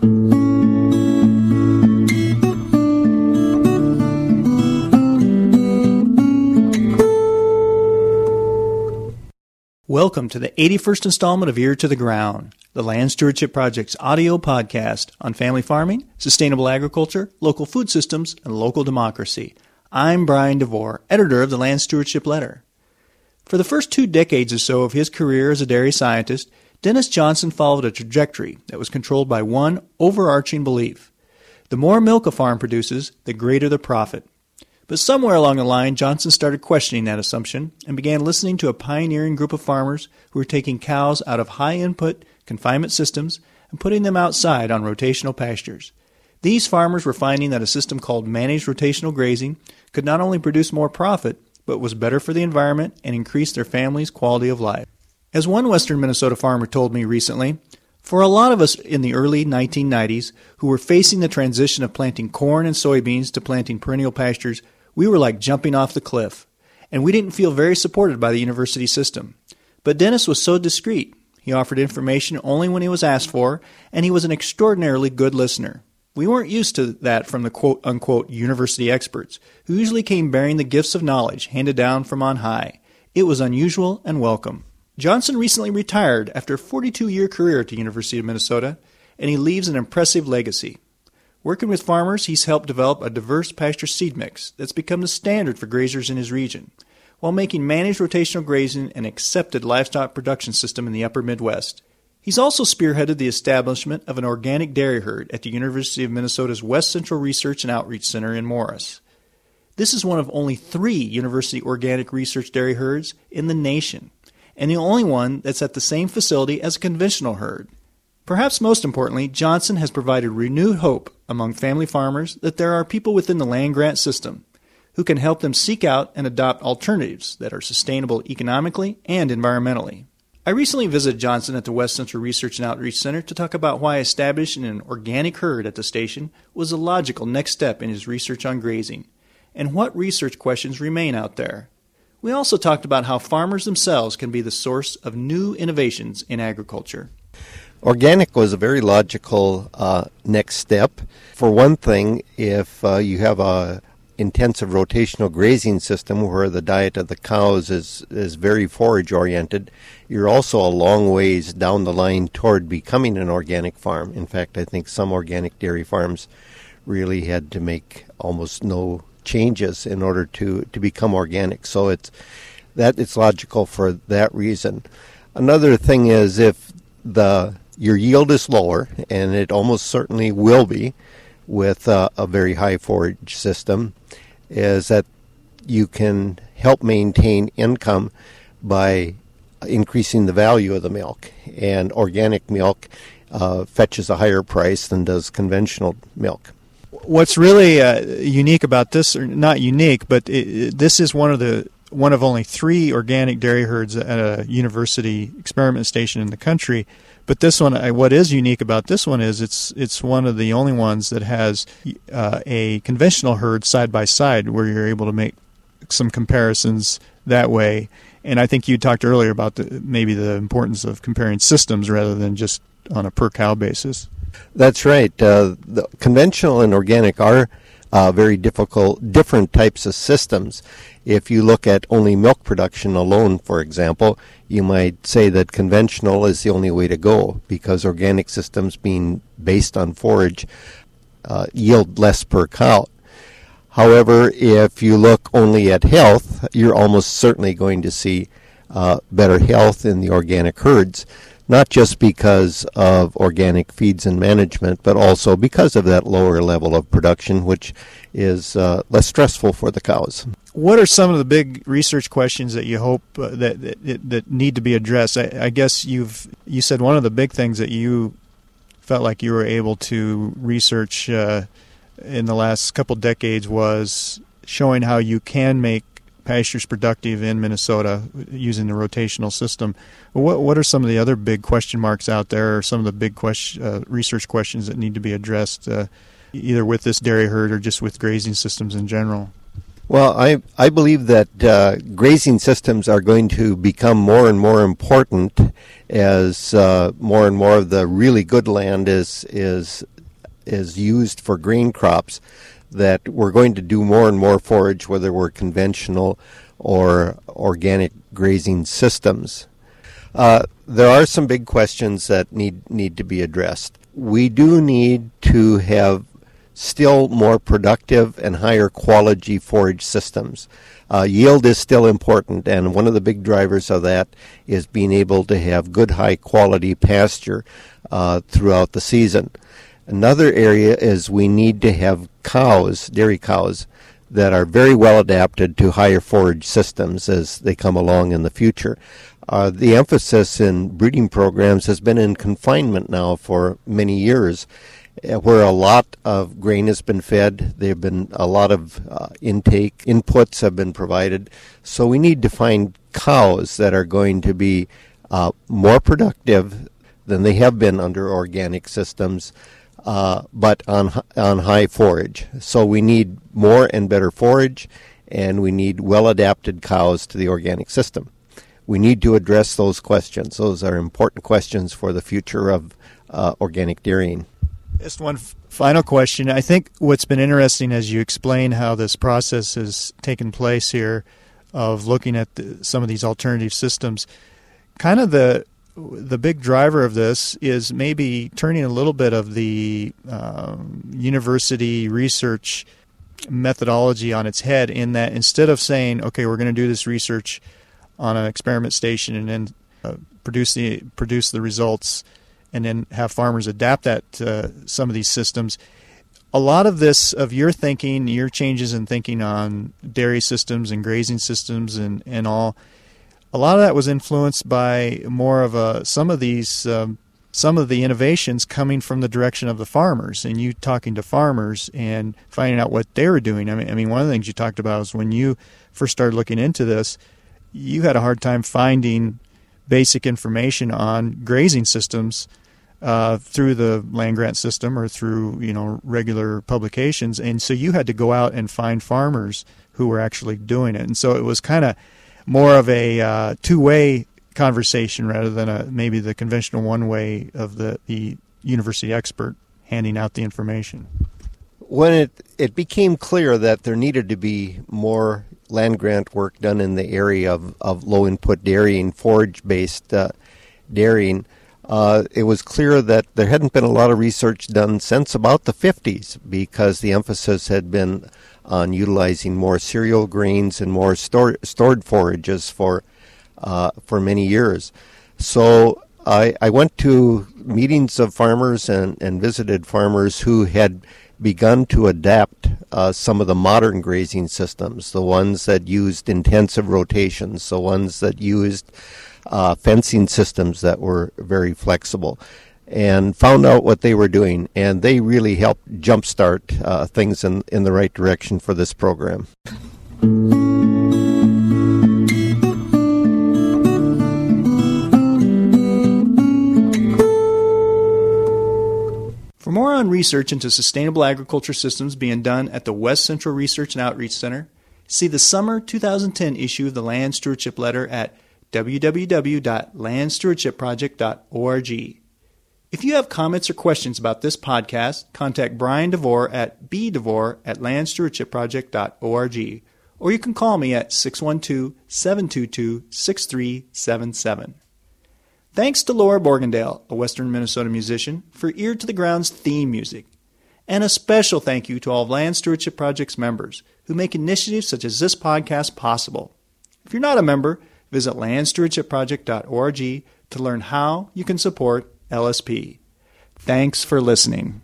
Welcome to the 81st installment of Ear to the Ground, the Land Stewardship Project's audio podcast on family farming, sustainable agriculture, local food systems, and local democracy. I'm Brian DeVore, editor of the Land Stewardship Letter. For the first two decades or so of his career as a dairy scientist, Dennis Johnson followed a trajectory that was controlled by one overarching belief. The more milk a farm produces, the greater the profit. But somewhere along the line, Johnson started questioning that assumption and began listening to a pioneering group of farmers who were taking cows out of high input confinement systems and putting them outside on rotational pastures. These farmers were finding that a system called managed rotational grazing could not only produce more profit, but was better for the environment and increased their family's quality of life. As one western Minnesota farmer told me recently, for a lot of us in the early 1990s who were facing the transition of planting corn and soybeans to planting perennial pastures, we were like jumping off the cliff, and we didn't feel very supported by the university system. But Dennis was so discreet. He offered information only when he was asked for, and he was an extraordinarily good listener. We weren't used to that from the quote unquote university experts, who usually came bearing the gifts of knowledge handed down from on high. It was unusual and welcome. Johnson recently retired after a 42 year career at the University of Minnesota, and he leaves an impressive legacy. Working with farmers, he's helped develop a diverse pasture seed mix that's become the standard for grazers in his region, while making managed rotational grazing an accepted livestock production system in the upper Midwest. He's also spearheaded the establishment of an organic dairy herd at the University of Minnesota's West Central Research and Outreach Center in Morris. This is one of only three university organic research dairy herds in the nation, and the only one that's at the same facility as a conventional herd. Perhaps most importantly, Johnson has provided renewed hope among family farmers that there are people within the land grant system who can help them seek out and adopt alternatives that are sustainable economically and environmentally. I recently visited Johnson at the West Central Research and Outreach Center to talk about why establishing an organic herd at the station was a logical next step in his research on grazing, and what research questions remain out there. We also talked about how farmers themselves can be the source of new innovations in agriculture. Organic was a very logical uh, next step. For one thing, if uh, you have a intensive rotational grazing system where the diet of the cows is, is very forage oriented, you're also a long ways down the line toward becoming an organic farm. In fact, I think some organic dairy farms really had to make almost no changes in order to, to become organic. So it's that it's logical for that reason. Another thing is if the your yield is lower, and it almost certainly will be with uh, a very high forage system, is that you can help maintain income by increasing the value of the milk. And organic milk uh, fetches a higher price than does conventional milk. What's really uh, unique about this, or not unique, but it, this is one of the one of only three organic dairy herds at a university experiment station in the country but this one, what is unique about this one is it's it's one of the only ones that has uh, a conventional herd side by side, where you're able to make some comparisons that way. And I think you talked earlier about the, maybe the importance of comparing systems rather than just on a per cow basis. That's right. Uh, the conventional and organic are uh, very difficult, different types of systems. If you look at only milk production alone, for example, you might say that conventional is the only way to go because organic systems, being based on forage, uh, yield less per cow. However, if you look only at health, you're almost certainly going to see uh, better health in the organic herds not just because of organic feeds and management, but also because of that lower level of production, which is uh, less stressful for the cows. What are some of the big research questions that you hope uh, that, that, that need to be addressed? I, I guess you've you said one of the big things that you felt like you were able to research uh, in the last couple decades was showing how you can make pastures productive in Minnesota using the rotational system. What what are some of the other big question marks out there, or some of the big question, uh, research questions that need to be addressed, uh, either with this dairy herd or just with grazing systems in general? Well, I, I believe that uh, grazing systems are going to become more and more important as uh, more and more of the really good land is is is used for grain crops. That we're going to do more and more forage, whether we're conventional or organic grazing systems. Uh, there are some big questions that need need to be addressed. We do need to have still more productive and higher quality forage systems. Uh, yield is still important, and one of the big drivers of that is being able to have good, high quality pasture uh, throughout the season. Another area is we need to have cows, dairy cows, that are very well adapted to higher forage systems as they come along in the future. Uh, the emphasis in breeding programs has been in confinement now for many years, uh, where a lot of grain has been fed. There have been a lot of uh, intake inputs have been provided. So we need to find cows that are going to be uh, more productive than they have been under organic systems, uh, but on on high forage. So we need more and better forage, and we need well adapted cows to the organic system. We need to address those questions. Those are important questions for the future of uh, organic dairying. Just one f- final question. I think what's been interesting as you explain how this process has taken place here of looking at the, some of these alternative systems, kind of the the big driver of this is maybe turning a little bit of the um, university research methodology on its head in that instead of saying, okay, we're going to do this research on an experiment station and then uh, produce the produce the results and then have farmers adapt that to some of these systems. A lot of this, of your thinking, your changes in thinking on dairy systems and grazing systems and, and all, a lot of that was influenced by more of a, some of these, um, some of the innovations coming from the direction of the farmers and you talking to farmers and finding out what they were doing. I mean, I mean, one of the things you talked about is when you first started looking into this, you had a hard time finding basic information on grazing systems uh, through the land grant system or through you know regular publications, and so you had to go out and find farmers who were actually doing it, and so it was kind of more of a uh, two-way conversation rather than a maybe the conventional one way of the, the university expert handing out the information. When it it became clear that there needed to be more land grant work done in the area of, of low input dairying, forage based uh, dairying, uh, it was clear that there hadn't been a lot of research done since about the 50s because the emphasis had been on utilizing more cereal grains and more store, stored forages for uh, for many years. So I, I went to meetings of farmers and, and visited farmers who had begun to adapt uh, some of the modern grazing systems, the ones that used intensive rotations, the ones that used uh, fencing systems that were very flexible and found out what they were doing, and they really helped jumpstart uh, things in, in the right direction for this program. For more on research into sustainable agriculture systems being done at the West Central Research and Outreach Center, see the summer 2010 issue of the Land Stewardship Letter at www.landstewardshipproject.org. If you have comments or questions about this podcast, contact Brian DeVore at bdevore at landstewardshipproject.org or you can call me at 612 722 6377. Thanks to Laura Borgendale, a Western Minnesota musician, for Ear to the Ground's theme music. And a special thank you to all of Land Stewardship Project's members who make initiatives such as this podcast possible. If you're not a member, Visit landstewardshipproject.org to learn how you can support LSP. Thanks for listening.